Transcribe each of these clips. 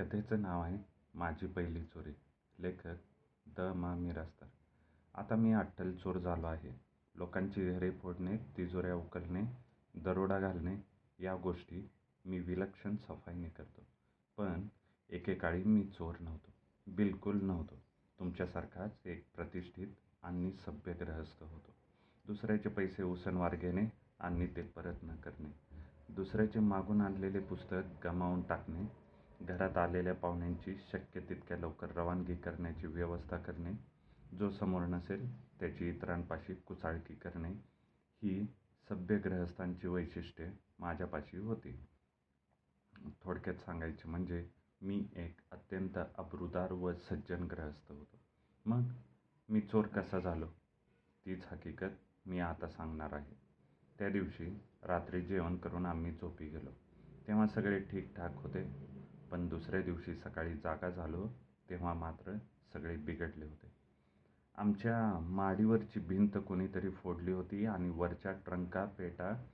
कथेचं नाव आहे माझी पहिली चोरी. लेखक द मा मिरासदार आता मी अट्टल चोर झालो आहे. लोकांची घरे फोडणे तिजोऱ्या उकलणे दरोडा घालणे या गोष्टी मी विलक्षण सफाईने करतो. पण एकेकाळी मी चोर नव्हतो. बिलकुल नव्हतो. तुमच्यासारखाच एक प्रतिष्ठित आणि सभ्य ग्रहस्थ होतो. दुसऱ्याचे पैसे उसनवार घेणे आणि ते परत न करणे. दुसऱ्याचे मागून आणलेले पुस्तक गमावून टाकणे घरात आलेल्या पाहुण्यांची शक्य तितक्या लवकर रवानगी करण्याची व्यवस्था करणे जो समोर नसेल त्याची इतरांपाशी कुचाळकी करणे ही सभ्य ग्रहस्थांची वैशिष्ट्ये माझ्यापाशी होती. थोडक्यात सांगायचे म्हणजे मी एक अत्यंत अब्रुदार व सज्जन ग्रहस्थ होतो. मग मी चोर कसा झालो? तीच हकीकत मी आता सांगणार आहे. त्या दिवशी रात्री जेवण करून आम्ही झोपी गेलो. तेव्हा सगळे ठीकठाक होते. पण दुसऱ्या दिवशी सकाळी जागा झालो तेव्हा मात्र सगळे बिघडले होते. आमच्या माडीवरची भिंत कोणीतरी फोडली होती आणि वरच्या ट्रंका पेटा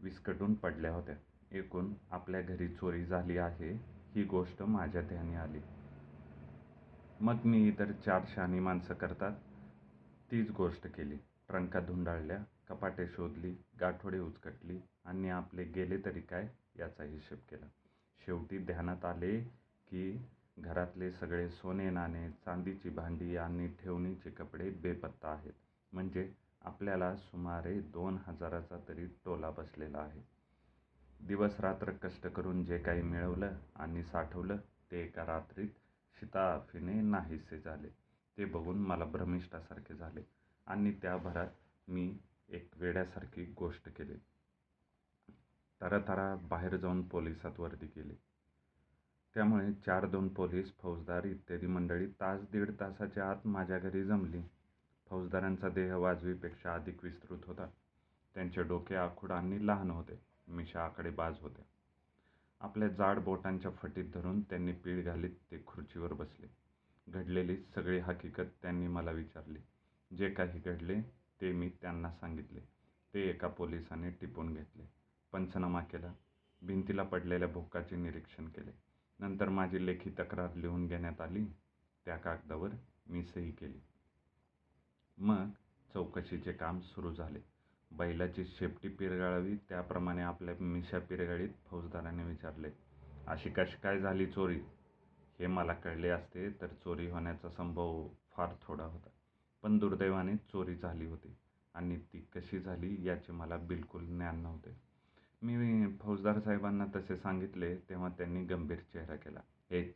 विस्कटून पडल्या होत्या. एकूण आपल्या घरी चोरी झाली आहे ही गोष्ट माझ्या ध्यानी आली. मग मी इतर चार शहाणी माणसं करतात तीच गोष्ट केली. ट्रंका धुंडाळल्या कपाटे शोधली गाठोडे उचकटली आणि आपले गेले तरी काय याचा हिशेब केला. शेवटी ध्यानात आले की घरातले सगळे सोने नाणे चांदीची भांडी आणि ठेवणीचे कपडे बेपत्ता आहेत. म्हणजे आपल्याला सुमारे दोन हजाराचा तरी टोला बसलेला आहे. दिवस रात्र कष्ट करून जे काही मिळवलं आणि साठवलं ते एका रात्रीत शिताफीने नाहीसे झाले. ते बघून मला भ्रमिष्ठासारखे झाले आणि त्या भरात मी एक वेड्यासारखी गोष्ट केली. तारातारा बाहेर जाऊन पोलिसात वर्दी केली. त्यामुळे चार दोन पोलीस फौजदार इत्यादी मंडळी तास दीड तासाच्या आत माझ्या घरी जमली. फौजदारांचा देह वाजवीपेक्षा अधिक विस्तृत होता. त्यांचे डोके आखूड आणि लहान होते. मिशा आकडे बाज होते आपल्या जाड बोटांच्या फटीत धरून त्यांनी पीळ घालीत ते खुर्चीवर बसले. घडलेली सगळी हकीकत त्यांनी मला विचारली. जे काही घडले ते मी त्यांना सांगितले. ते एका पोलिसाने टिपून घेतले. पंचनामा केला. भिंतीला पडलेल्या भोकाचे निरीक्षण केले. नंतर माझी लेखी तक्रार लिहून घेण्यात आली. त्या कागदावर मी सही केली. मग चौकशीचे काम सुरू झाले. बैलाची शेपटी पिरगाळावी त्याप्रमाणे आपल्या मिशा पिरगाळीत फौजदाराने विचारले अशी कशी काय झाली चोरी? हे मला कळले असते तर चोरी होण्याचा संभव फार थोडा होता. पण दुर्दैवाने चोरी झाली होती आणि ती कशी झाली याचे मला बिलकुल ज्ञान नव्हते. मी फौजदार साहेबांना तसे सांगितले तेव्हा त्यांनी गंभीर चेहरा केला. हेच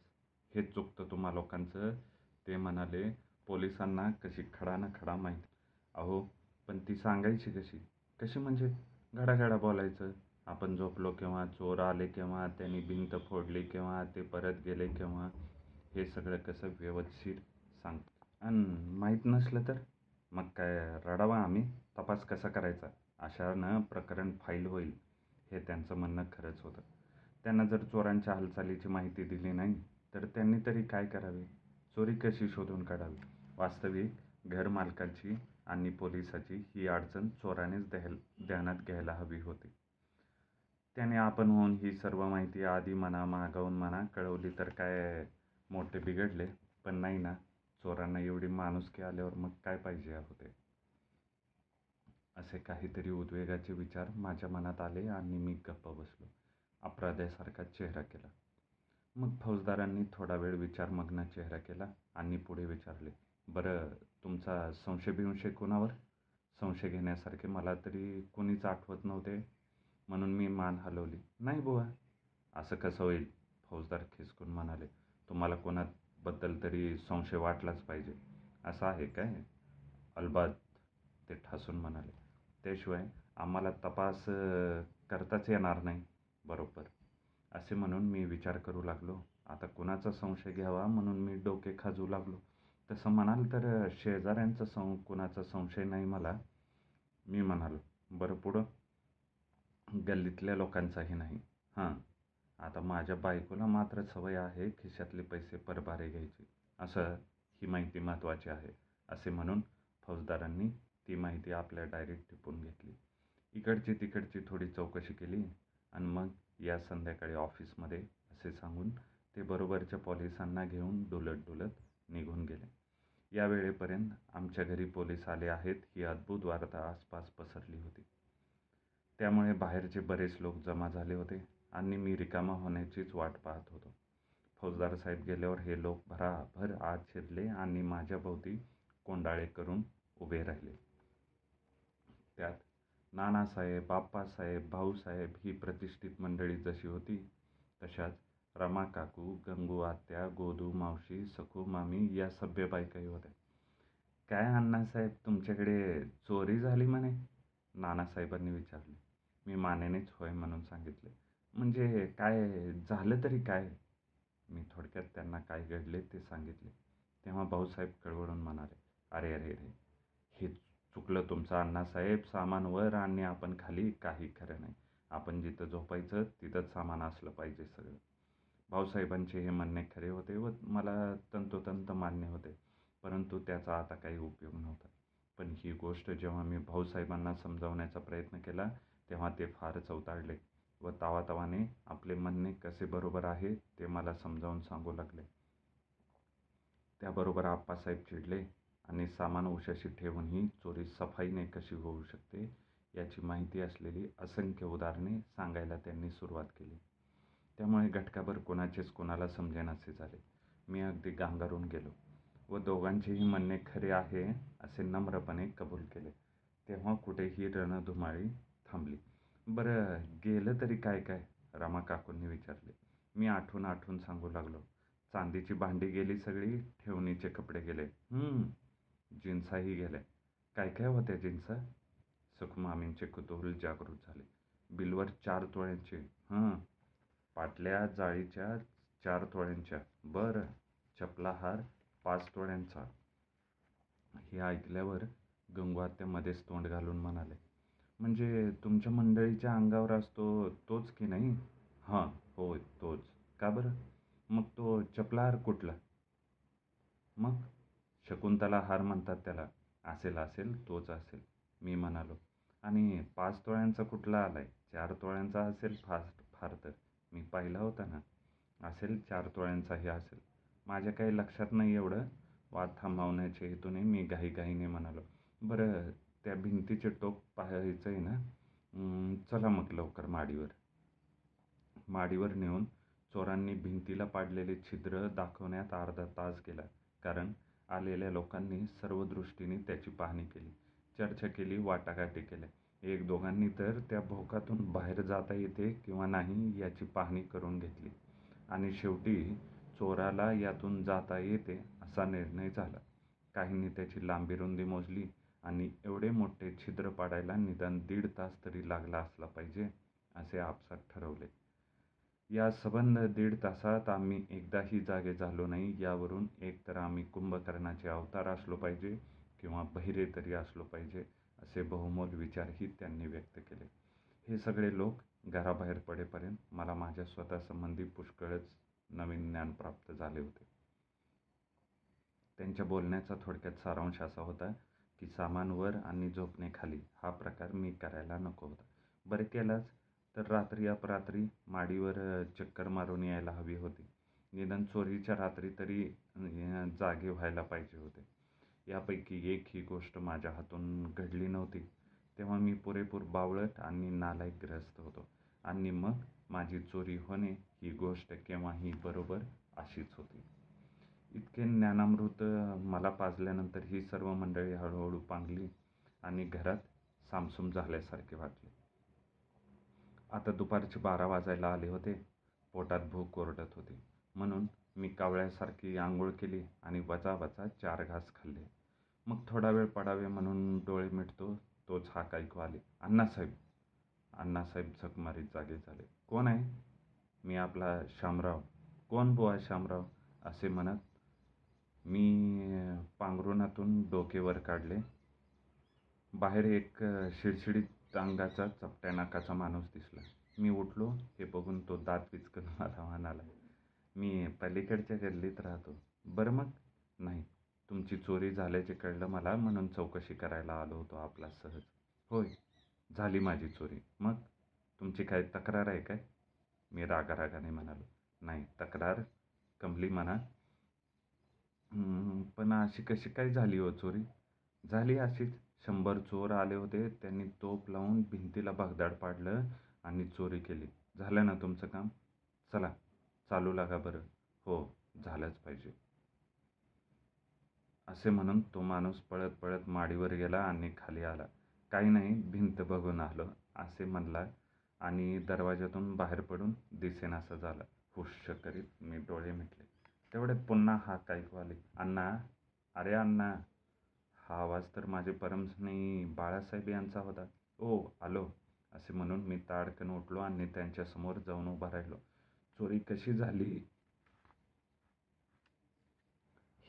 हेच चुकतं तुम्हा लोकांचं? ते म्हणाले पोलिसांना कशी खडा ना खडा माहीत. अहो पण ती सांगायची कशी? कशी म्हणजे? घडाघडा बोलायचं? आपण झोपलो केव्हा? चोर आले केव्हा? त्यांनी भिंत फोडली केव्हा? ते परत गेले केव्हा? हे सगळं कसं व्यवस्थित सांगतो आणि माहीत नसलं तर? मग काय रडावा आम्ही? तपास कसा करायचा? अशानं प्रकरण फाईल होईल. हे त्यांचं म्हणणं खरंच होतं. त्यांना जर चोरांच्या हालचालीची माहिती दिली नाही तर त्यांनी तरी काय करावे? चोरी कशी शोधून काढावी? वास्तविक घरमालकाची आणि पोलिसाची ही अडचण चोरानेच द्याल ध्यानात घ्यायला हवी होती. त्याने आपण होऊन ही सर्व माहिती आधी म्हणा मागवून म्हणा कळवली तर काय मोठे बिघडले? पण नाही ना चोरांना एवढी माणुसकी आल्यावर मग काय पाहिजे होते? असे काहीतरी उद्वेगाचे विचार माझ्या मनात आले आणि मी गप्प बसलो. अपराध्यासारखा चेहरा केला. मग फौजदारांनी थोडा वेळ विचारमग्न चेहरा केला आणि पुढे विचारले बरं तुमचा संशय बिंशय कोणावर? संशय घेण्यासारखे मला तरी कोणीच आठवत नव्हते. म्हणून मी मान हलवली नाही बुवा. असं कसं होईल? फौजदार खिसकून म्हणाले तुम्हाला कोणाबद्दल तरी संशय वाटलाच पाहिजे. असं आहे काय? अलबात ते ठासून म्हणाले. त्याशिवाय आम्हाला तपास करताच येणार नाही. बरोबर. असे म्हणून मी विचार करू लागलो. आता कुणाचा संशय घ्यावा म्हणून मी डोके खाजू लागलो. तसं म्हणाल तर शेजाऱ्यांचा सं कुणाचा संशय नाही मला. मी म्हणालो बरं पुढं. गल्लीतल्या लोकांचाही नाही. हां. आता माझ्या बायकोला मात्र सवय आहे खिशातले पैसे परभारे घ्यायची. असं ही माहिती महत्त्वाची आहे. असे म्हणून फौजदारांनी ती माहिती आपल्या डायरीत टिपून घेतली. इकडची तिकडची थोडी चौकशी केली आणि मग या संध्याकाळी ऑफिसमध्ये असे सांगून ते बरोबरच्या पोलिसांना घेऊन डुलत डुलत निघून गेले. या वेळेपर्यंत आमच्या घरी पोलीस आले आहेत ही अद्भुत वार्ता आसपास पसरली होती. त्यामुळे बाहेरचे बरेच लोक जमा झाले होते आणि मी रिकामा होण्याचीच वाट पाहत होतो. फौजदार साहेब गेल्यावर हे लोक भराभर आत शिरले आणि माझ्याभोवती कोंडाळे करून उभे राहिले. त्यात नानासाहेब बाप्पासाहेब भाऊसाहेब ही प्रतिष्ठित मंडळी जशी होती तशाच रमा काकू गंगू आत्या गोदू मावशी सखू मामी या सभ्य बायकाही होत्या. काय अण्णासाहेब तुमच्याकडे चोरी झाली म्हणे? नानासाहेबांनी विचारले. मी मानेनेच होय म्हणून सांगितले. म्हणजे काय झालं तरी काय? मी थोडक्यात त्यांना काय घडले ते सांगितले. तेव्हा भाऊसाहेब कळवळून म्हणाले अरे अरे अरे हे चुकलं तुमचं अण्णासाहेब सामान वर आणि आपण खाली काही खरं नाही. आपण जिथं झोपायचं तिथंच सामान असलं पाहिजे सगळं. भाऊसाहेबांचे हे म्हणणे खरे होते व मला तंतोतंत मान्य होते. परंतु त्याचा आता काही उपयोग नव्हता. पण ही गोष्ट जेव्हा मी भाऊसाहेबांना समजावण्याचा प्रयत्न केला तेव्हा ते फार चवताळले व तावातावाने आपले म्हणणे कसे बरोबर आहे ते मला समजावून सांगू लागले. त्याबरोबर आप्पासाहेब चिडले. आणि सामान उशाशी ठेवूनही चोरी सफाईने कशी होऊ शकते याची माहिती असलेली असंख्य उदाहरणे सांगायला त्यांनी सुरुवात केली. त्यामुळे घटकाभर कोणाचेच कोणाला समजेनासे झाले. मी अगदी गांगारून गेलो व दोघांचेही म्हणणे खरे आहे असे नम्रपणे कबूल केले. तेव्हा कुठेही रणधुमाळी थांबली. बरं गेलं तरी काय काय? रामा काकूंनी विचारले. मी आठवून आठवून सांगू लागलो. चांदीची भांडी गेली सगळी ठेवणीचे कपडे गेले. जिन्साही गेल्या. काय काय होत्या जिन्सा? सुखमामींचे कुतूहल जागृत झाले. बिलवर चार तोळ्यांचे. हं. पाटल्या जाळीच्या चार तोळ्यांच्या. बरं. चपला हार पाच तोळ्यांचा. हे ऐकल्यावर गंगवात्या मध्येच तोंड घालून म्हणाले म्हणजे तुमच्या मंडळीच्या अंगावर असतो तोच की नाही? हां होय तोच. का बरं? मग तो चपला हार कुठला? मग? शकुंतला हार म्हणतात त्याला असेल असेल तोच असेल. मी म्हणालो आणि पाच तोळ्यांचा कुठला आला आहे चार तोळ्यांचा असेल फास्ट फार तर. मी पाहिला होता ना. असेल चार तोळ्यांचाही असेल. माझ्या काही लक्षात नाही एवढं. वाद थांबवण्याच्या हेतूने मी घाईघाईने म्हणालो बरं त्या भिंतीचे टोक पाहायचं आहे ना चला मग लवकर माडीवर. माडीवर नेऊन चोरांनी भिंतीला पाडलेले छिद्र दाखवण्यात अर्धा तास गेला कारण आलेल्या लोकांनी सर्व दृष्टीने त्याची पाहणी केली. चर्चा केली वाटाघाटी केल्या. एक दोघांनी तर त्या भोकातून बाहेर जाता येते किंवा नाही याची पाहणी करून घेतली. आणि शेवटी चोराला यातून जाता येते असा निर्णय झाला. काहींनी त्याची लांबी रुंदी मोजली आणि एवढे मोठे छिद्र पाडायला निदान दीड तास तरी लागला असला पाहिजे असे आपसात ठरवले. या सबंध दीड तासात आम्ही एकदाही जागे झालो नाही यावरून एकतर आम्ही कुंभकर्णाचे अवतार असलो पाहिजे किंवा बहिरे तरी असलो पाहिजे असे बहुमोल विचारही त्यांनी व्यक्त केले. हे सगळे लोक घराबाहेर पडेपर्यंत मला माझ्या स्वतःसंबंधी पुष्कळच नवीन ज्ञान प्राप्त झाले होते. त्यांच्या बोलण्याचा थोडक्यात सारांश असा होता की सामानवर आणि झोपणे खाली हा प्रकार मी करायला नको होता. बरं केलाच तर रात्री अपरात्री माडीवर चक्कर मारून यायला हवी होती. निदान चोरीच्या रात्री तरी जागे व्हायला पाहिजे होते. यापैकी एक ही गोष्ट माझ्या हातून घडली नव्हती. तेव्हा मी पुरेपूर बावळट आणि नालायकग्रस्त होतो. आणि मग माझी चोरी होणे ही गोष्ट केव्हाही बरोबर अशीच होती. इतके ज्ञानामृत मला पाजल्यानंतर ही सर्व मंडळी हळूहळू पांगली आणि घरात सामसूम झाल्यासारखे वाटले. आता दुपारचे बारा वाजायला आले होते. पोटात भूक ओरडत होती. म्हणून मी कावळ्यासारखी आंघोळ केली आणि वचा वचा चार घास खाल्ले. मग थोडा वेळ पडावे म्हणून डोळे मिटतो तोच हाक ऐकू आले अण्णासाहेब. अण्णासाहेब झकमारीत जागे झाले. कोण आहे? मी आपला शामराव. कोण बुवा शामराव? असे म्हणत मी पांघरुणातून डोके वर काढले. बाहेर एक शिडशिडीत अंगाचा चपट्या नाकाचा माणूस दिसला. मी उठलो हे बघून तो दात विचकन मला म्हणाला मी पलीकडच्या गल्लीत राहतो. बरं मग? नाही. तुमची चोरी झाल्याचे कळलं मला म्हणून चौकशी करायला आलो होतो आपला सहज. होय. झाली माझी चोरी. मग? तुमची काय तक्रार आहे काय? मी रागारागाने म्हणालो. नाही तक्रार? कमली म्हणा. पण अशी कशी काय झाली हो चोरी? झाली अशीच. शंभर चोर आले होते. त्यांनी तोफ लावून भिंतीला भगदाड पाडलं आणि चोरी केली. झालं ना तुमचं काम? चला चालू लागा बरं. हो झालंच पाहिजे. असे म्हणून तो माणूस पळत पळत माडीवर गेला आणि खाली आला. काही नाही भिंत बघून आलो असे म्हणला आणि दरवाज्यातून बाहेर पडून दिसेनासा झाला. हुश करीत मी डोळे मिटले. तेवढ्यात पुन्हा हा ऐकू आले. अण्णा अरे अण्णा हा आवाज तर माझे परमस्नेही बाळासाहेब यांचा होता. ओ आलो असे म्हणून मी ताडकन उठलो आणि त्यांच्यासमोर जाऊन उभा राहिलो. चोरी कशी झाली?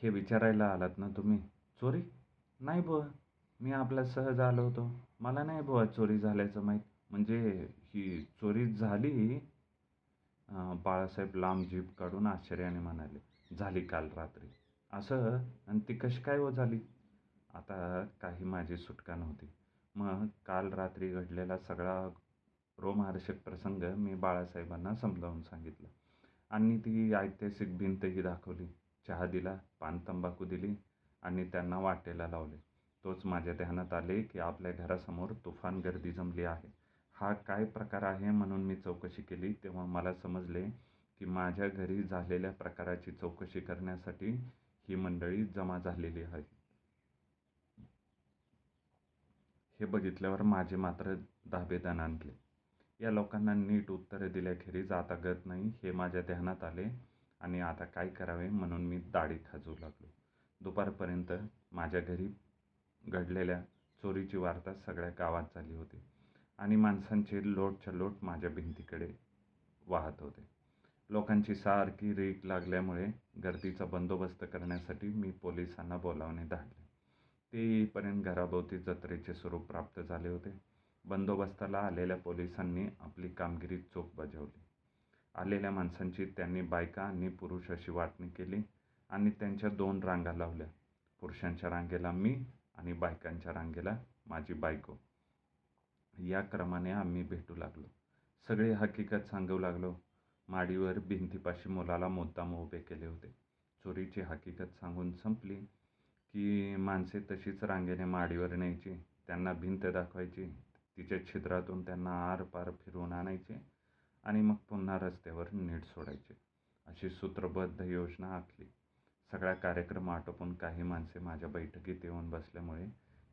हे विचारायला आलात ना तुम्ही? चोरी? नाही बुवा. मी आपला सहज आलो होतो. मला नाही बुवा चोरी झाल्याचं माहीत. म्हणजे ही चोरी झाली? बाळासाहेब लांब जीप काढून आश्चर्याने म्हणाले झाली काल रात्री. असं? आणि ती कशी काय हो झाली? आता काही माझी सुटका नव्हती. मग काल रात्री घडलेला सगळा रोमहर्षक प्रसंग मी बाळासाहेबांना समजावून सांगितलं. आणि ती ऐतिहासिक भिंतही दाखवली. चहा दिला पान तंबाखू दिली आणि त्यांना वाटेला लावले. तोच माझ्या ध्यानात आले की आपल्या घरासमोर तुफान गर्दी जमली आहे. हा काय प्रकार आहे म्हणून मी चौकशी केली तेव्हा मला समजले की माझ्या घरी झालेल्या प्रकाराची चौकशी करण्यासाठी ही मंडळी जमा झालेली आहे. हे बघितल्यावर माझे मात्र दाबेदान आणले. या लोकांना नीट उत्तरे दिल्याखेरीज आता गत नाही हे माझ्या ध्यानात आले आणि आता काय करावे म्हणून मी दाढी खाजवू लागलो. दुपारपर्यंत माझ्या घरी घडलेल्या चोरीची वार्ता सगळ्या गावात झाली होती आणि माणसांचे लोटच्या लोट माझ्या भिंतीकडे वाहत होते. लोकांची सारखी रीक लागल्यामुळे गर्दीचा बंदोबस्त करण्यासाठी मी पोलिसांना बोलावणे धाडले. ते येईपर्यंत घराभोवती जत्रेचे स्वरूप प्राप्त झाले होते. बंदोबस्ताला आलेल्या पोलिसांनी आपली कामगिरी चोख बजावली. आलेल्या माणसांची त्यांनी बायका आणि पुरुष अशी वाटणी केली आणि त्यांच्या दोन रांगा लावल्या. पुरुषांच्या रांगेला मी आणि बायकांच्या रांगेला माझी बायको. या क्रमाने आम्ही भेटू लागलो. सगळी हकीकत सांगू लागलो. माडीवर भिंतीपाशी मुलाला मुद्दाम उभे केले होते. चोरीची हकीकत सांगून संपली. की माणसे तशीच रांगेने माडीवर न्यायची त्यांना भिंत दाखवायची तिच्या छिद्रातून त्यांना आरपार फिरवून आणायचे आणि मग पुन्हा रस्त्यावर नीट सोडायचे. अशी सूत्रबद्ध योजना आखली. सगळा कार्यक्रम आटोपून काही माणसे माझ्या बैठकीत येऊन बसल्यामुळे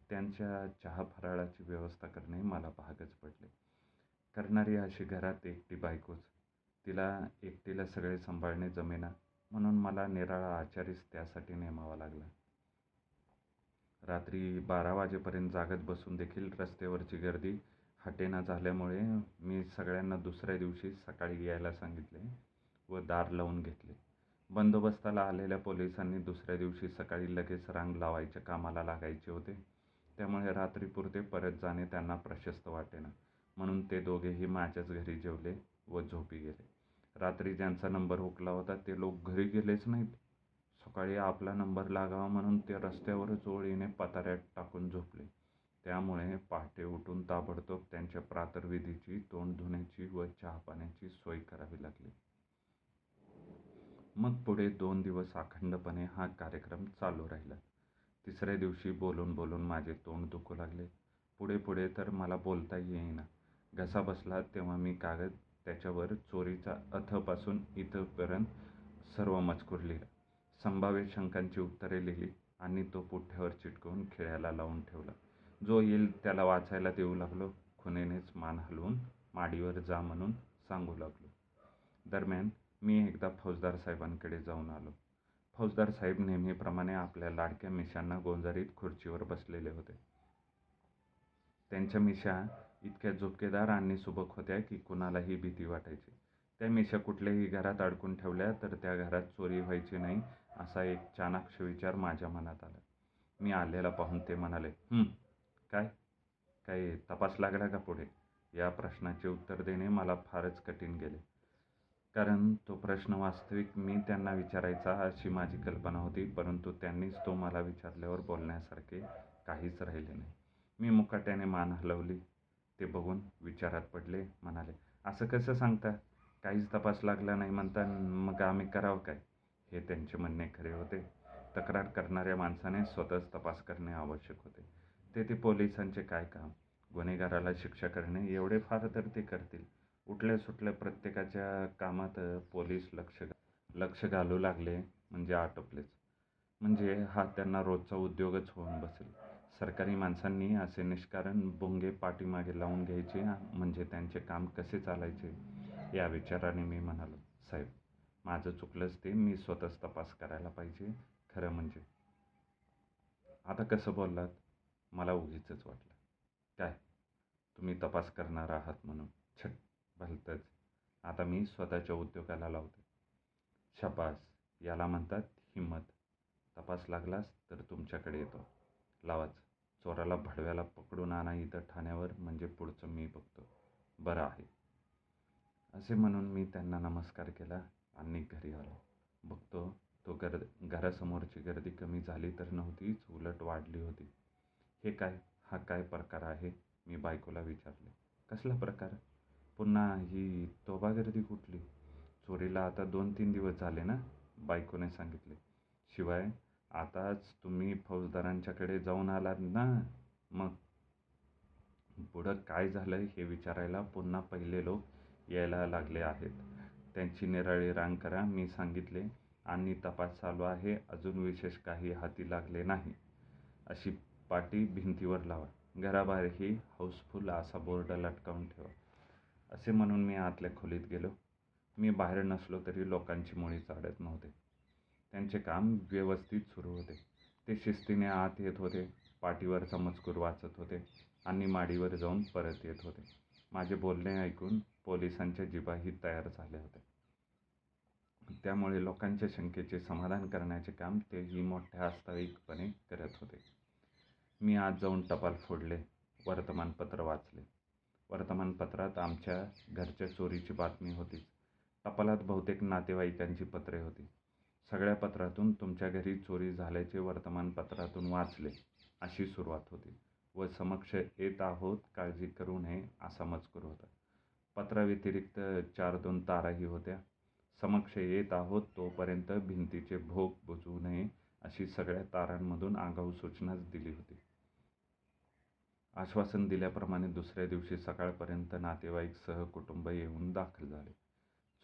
त्यांच्या चहा फराळाची व्यवस्था करणे मला भागच पडले. करणारी अशी घरात एकटी बायकोच तिला एकटीला सगळे सांभाळणे जमेना म्हणून मला निराळा आचारीच त्यासाठी नेमावा लागला. रात्री बारा वाजेपर्यंत जागत बसून देखील रस्त्यावरची गर्दी हटेना झाल्यामुळे मी सगळ्यांना दुसऱ्या दिवशी सकाळी यायला सांगितले व दार लावून घेतले. बंदोबस्ताला आलेल्या पोलिसांनी दुसऱ्या दिवशी सकाळी लगेच रांग लावायच्या कामाला लागायचे होते. त्यामुळे रात्रीपुरते परत जाणे त्यांना प्रशस्त वाटेना. म्हणून ते दोघेही माझ्याच घरी जेवले व झोपी गेले. रात्री ज्यांचा नंबर हुकला होता ते लोक घरी गेलेच नाहीत. सकाळी आपला नंबर लागावा म्हणून ते रस्त्यावरच ओळीने पताऱ्यात टाकून झोपले. त्यामुळे पहाटे उठून ताबडतोब त्यांच्या प्रातर्विधीची तोंड धुण्याची व चहापाण्याची सोय करावी लागली. मग पुढे दोन दिवस अखंडपणे हा कार्यक्रम चालू राहिला. तिसऱ्या दिवशी बोलून बोलून माझे तोंड दुखू लागले. पुढे पुढे तर मला बोलता येईना. घसा बसला तेव्हा मी कागद त्याच्यावर चोरीचा अथपासून इथंपर्यंत सर्व मजकूर लिहिला. संभाव्य शंकांची उत्तरे लिहिली आणि तो पुठ्ठ्यावर चिटकवून खिळ्याला लावून ठेवला. जो येईल त्याला वाचायला देऊ लागलो. खुनेनेच मान हलवून माडीवर जा म्हणून सांगू लागलो. दरम्यान मी एकदा फौजदार साहेबांकडे जाऊन आलो. फौजदार साहेब नेहमीप्रमाणे आपल्या लाडक्या मिशांना गोंजारीत खुर्चीवर बसलेले होते. त्यांच्या मिशा इतक्या झुपकेदार आणि सुबक होत्या की कुणालाही भीती वाटायची. त्या मिशा कुठल्याही घरात अडकून ठेवल्या तर त्या घरात चोरी व्हायची नाही असा एक चाणाक्ष विचार माझ्या मनात आला. मी आलेला पाहून ते म्हणाले काय? काही तपास लागला का पुढे? या प्रश्नाचे उत्तर देणे मला फारच कठीण गेले. कारण तो प्रश्न वास्तविक मी त्यांना विचारायचा अशी माझी कल्पना होती परंतु त्यांनीच तो मला विचारल्यावर बोलण्यासारखे काहीच राहिले नाही. मी मुकाट्याने मान हलवली. ते बघून विचारात पडले म्हणाले असं कसं सांगता? काहीच तपास लागला नाही म्हणता मग आम्ही करावं काय? हे त्यांचे म्हणणे खरे होते. तक्रार करणाऱ्या माणसाने स्वतःच तपास करणे आवश्यक होते. ते ते पोलिसांचे काय काम? गुन्हेगाराला शिक्षा करणे एवढे फार तर ते करतील. उठल्या सुटल्या प्रत्येकाच्या कामात पोलीस लक्ष लक्ष घालू लागले म्हणजे आटोपलेच. म्हणजे हा त्यांना रोजचा उद्योगच होऊन बसेल. सरकारी माणसांनी असे निष्कारण भोंगे पाठीमागे लावून घ्यायचे म्हणजे त्यांचे काम कसे चालायचे या विचाराने मी म्हणालो साहेब. माझं चुकलंच ते मी स्वतःच तपास करायला पाहिजे खरं म्हणजे. आता कसं बोललात? मला उगीच वाटलं. काय? तुम्ही तपास करणार आहात म्हणून. छट भलतंच. आता मी स्वतःच्या उद्योगाला लावते. शपास याला म्हणतात हिंमत. तपास लागलास तर तुमच्याकडे येतो. लावाच. चोराला भडव्याला पकडून आणा इथं ठाण्यावर म्हणजे पुढचं मी बघतो. बरं आहे. असे म्हणून मी त्यांना नमस्कार केला. आणि घरी आलो. बघतो तो गर्द घरासमोरची गर्दी कमी झाली तर नव्हतीच उलट वाढली होती. हे काय? हा काय प्रकार आहे? मी बायकोला विचारले. कसला प्रकार? पुन्हा ही तोबा गर्दी कुठली? चोरीला आता दोन तीन दिवस झाले ना? बायकोने सांगितले. शिवाय आताच तुम्ही फौजदारांच्याकडे जाऊन आलात ना? मग? पुढं काय झालं हे विचारायला पुन्हा पहिले लोक यायला लागले आहेत. त्यांची निराळी रांग करा मी सांगितले. आणि तपास चालू आहे. अजून विशेष काही हाती लागले नाही. अशी पाटी भिंतीवर लावा. घराबाहेरही हाऊसफुल असा बोर्ड लटकावून ठेवा. असे म्हणून मी आतल्या खोलीत गेलो. मी बाहेर नसलो तरी लोकांची मुळी चाडत नव्हते. त्यांचे काम व्यवस्थित सुरू होते. ते शिस्तीने आत येत होते. पाठीवरचा मजकूर वाचत होते. आणि माडीवर जाऊन परत येत होते. माझे बोलणे ऐकून पोलिसांच्या जिबाही तयार झाल्या होत्या. त्यामुळे लोकांच्या शंकेचे समाधान करण्याचे काम तेही मोठ्या वास्तविकपणे करत होते. मी आज जाऊन टपाल फोडले वर्तमानपत्र वाचले. वर्तमानपत्रात आमच्या घरच्या चोरीची बातमी होतीच टपालात बहुतेक नातेवाईकांची पत्रे होती. सगळ्या पत्रातून तुमच्या घरी चोरी झाल्याचे वर्तमानपत्रातून वाचले अशी सुरुवात होती. व समक्ष येत आहोत काळजी करू नये असा मजकूर होता. पत्राव्यतिरिक्त चार दोन ताराही होत्या. समक्ष येत आहोत तोपर्यंत भिंतीचे भोग बुजवू नये अशी सगळ्या तारांमधून आगाऊ सूचनाच दिली होती. आश्वासन दिल्याप्रमाणे दुसऱ्या दिवशी सकाळपर्यंत नातेवाईक सहकुटुंब येऊन दाखल झाले.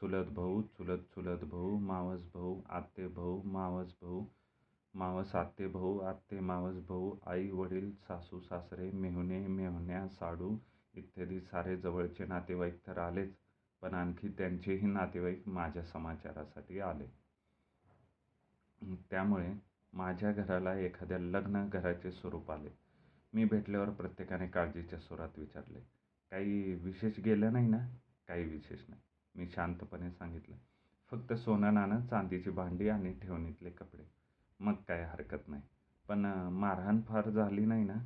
चुलत भाऊ चुलत चुलत भाऊ मावस भाऊ आत्ते भाऊ मावस भाऊ मावस आत्ते भाऊ आत्ते मावस भाऊ आई वडील सासू सासरे मेहुणे मेहुण्या साडू इत्यादी सारे जवळचे नातेवाईक तर आलेच पण आणखी त्यांचेही नातेवाईक माझ्या समाचारासाठी आले. त्यामुळे माझ्या घराला एखाद्या लग्न घराचे स्वरूप आले. मी भेटल्यावर प्रत्येकाने काळजीच्या स्वरात विचारले काही विशेष गेलं नाही ना? काही विशेष नाही. मी शांतपणे सांगितलं फक्त सोनं नाणं चांदीची भांडी आणि ठेवणीतले कपडे. मग काय हरकत नाही पण मारहाण फार झाली नाही ना?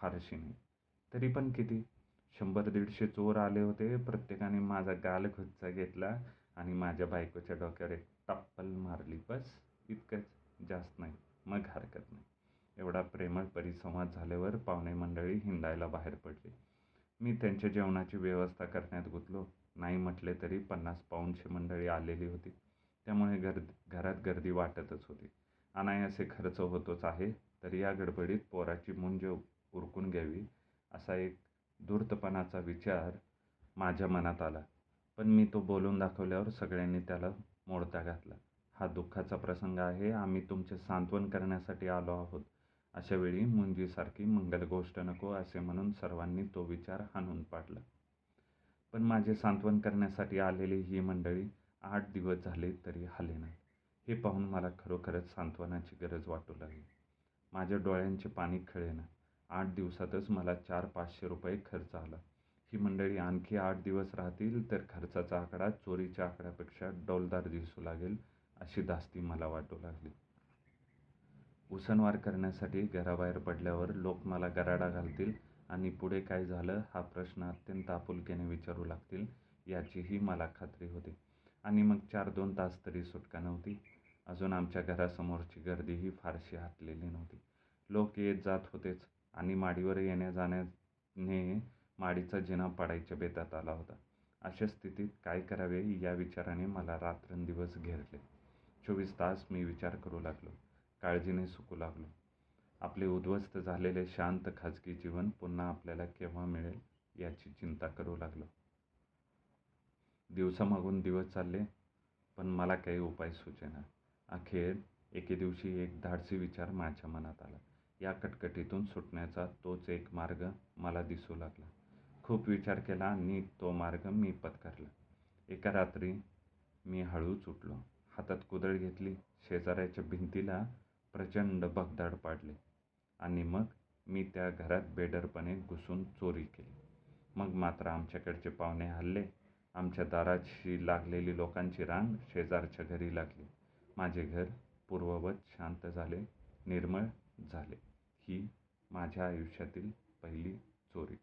फारशी नाही. तरी पण किती? शंभर दीडशे चोर आले होते. प्रत्येकाने माझा गाल घुच्चा घेतला आणि माझ्या बायकोच्या डोक्यावर एक टप्पल मारली. बस इतकंच. जास्त नाही. मग हरकत नाही. एवढा प्रेमळ परिसंवाद झाल्यावर पाहुणे मंडळी हिंडायला बाहेर पडली. मी त्यांच्या जेवणाची व्यवस्था करण्यात गुंतलो. नाही म्हटले तरी पन्नास पाऊंडची मंडळी आलेली होती. त्यामुळे गर्द घरात गर्दी वाटतच होती. अनायासे खर्च होतोच आहे. तर या गडबडीत पोराची मुंज उरकून घ्यावी असा एक धूर्तपणाचा विचार माझ्या मनात आला. पण मी तो बोलून दाखवल्यावर सगळ्यांनी त्याला मोडता घातला. हा दुःखाचा प्रसंग आहे. आम्ही तुमचे सांत्वन करण्यासाठी आलो आहोत. अशा वेळी मुंजीसारखी मंगल गोष्ट नको असे म्हणून सर्वांनी तो विचार हाणून पाडला. पण माझे सांत्वन करण्यासाठी आलेली ही मंडळी आठ दिवस झाले तरी ना हे पाहून मला खरोखरच सांत्वनाची गरज वाटू लागली. माझ्या डोळ्यांचे पाणी खळेना आठ दिवसातच मला चार पाचशे रुपये खर्च आला. ही मंडळी आणखी आठ दिवस राहतील तर खर्चाचा आकडा चोरीच्या आकड्यापेक्षा डौलदार दिसू लागेल अशी धास्ती मला वाटू लागली. उसनवार करण्यासाठी घराबाहेर पडल्यावर लोक मला गराडा घालतील आणि पुढे काय झालं हा प्रश्न अत्यंत आपुलकीने विचारू लागतील याचीही मला खात्री होती. आणि मग चार दोन तास तरी सुटका नव्हती. अजून आमच्या घरासमोरची गर्दीही फारशी हातलेली नव्हती. लोक येत जात होतेच. आणि माडीवर येण्या जाण्याने माडीचा जिना पाडायच्या बेतात आला होता. अशा स्थितीत काय करावे या विचाराने मला रात्रंदिवस घेरले. चोवीस तास मी विचार करू लागलो. काळजीने सुकू लागलो. आपले उद्ध्वस्त झालेले शांत खाजगी जीवन पुन्हा आपल्याला केव्हा मिळेल याची चिंता करू लागलो. दिवसामागून दिवस चालले पण मला काही उपाय सुचेना. अखेर एके दिवशी एक धाडसी विचार माझ्या मनात आला. या कटकटीतून सुटण्याचा तोच एक मार्ग मला दिसू लागला. खूप विचार केला आणि तो मार्ग मी पत्करला. एका रात्री मी हळूच उठलो. हातात कुदळ घेतली. शेजाऱ्याच्या भिंतीला प्रचंड भगदाड पाडले. आणि मग मी त्या घरात बेडरपणे घुसून चोरी केली. मग मात्र आमच्याकडचे पाहुणे हल्ले आमच्या दाराशी लागलेली लोकांची रांग शेजारच्या घरी लागली. माझे घर पूर्ववत शांत झाले निर्मळ झाले. ही माझ्या आयुष्यातील पहिली चोरी.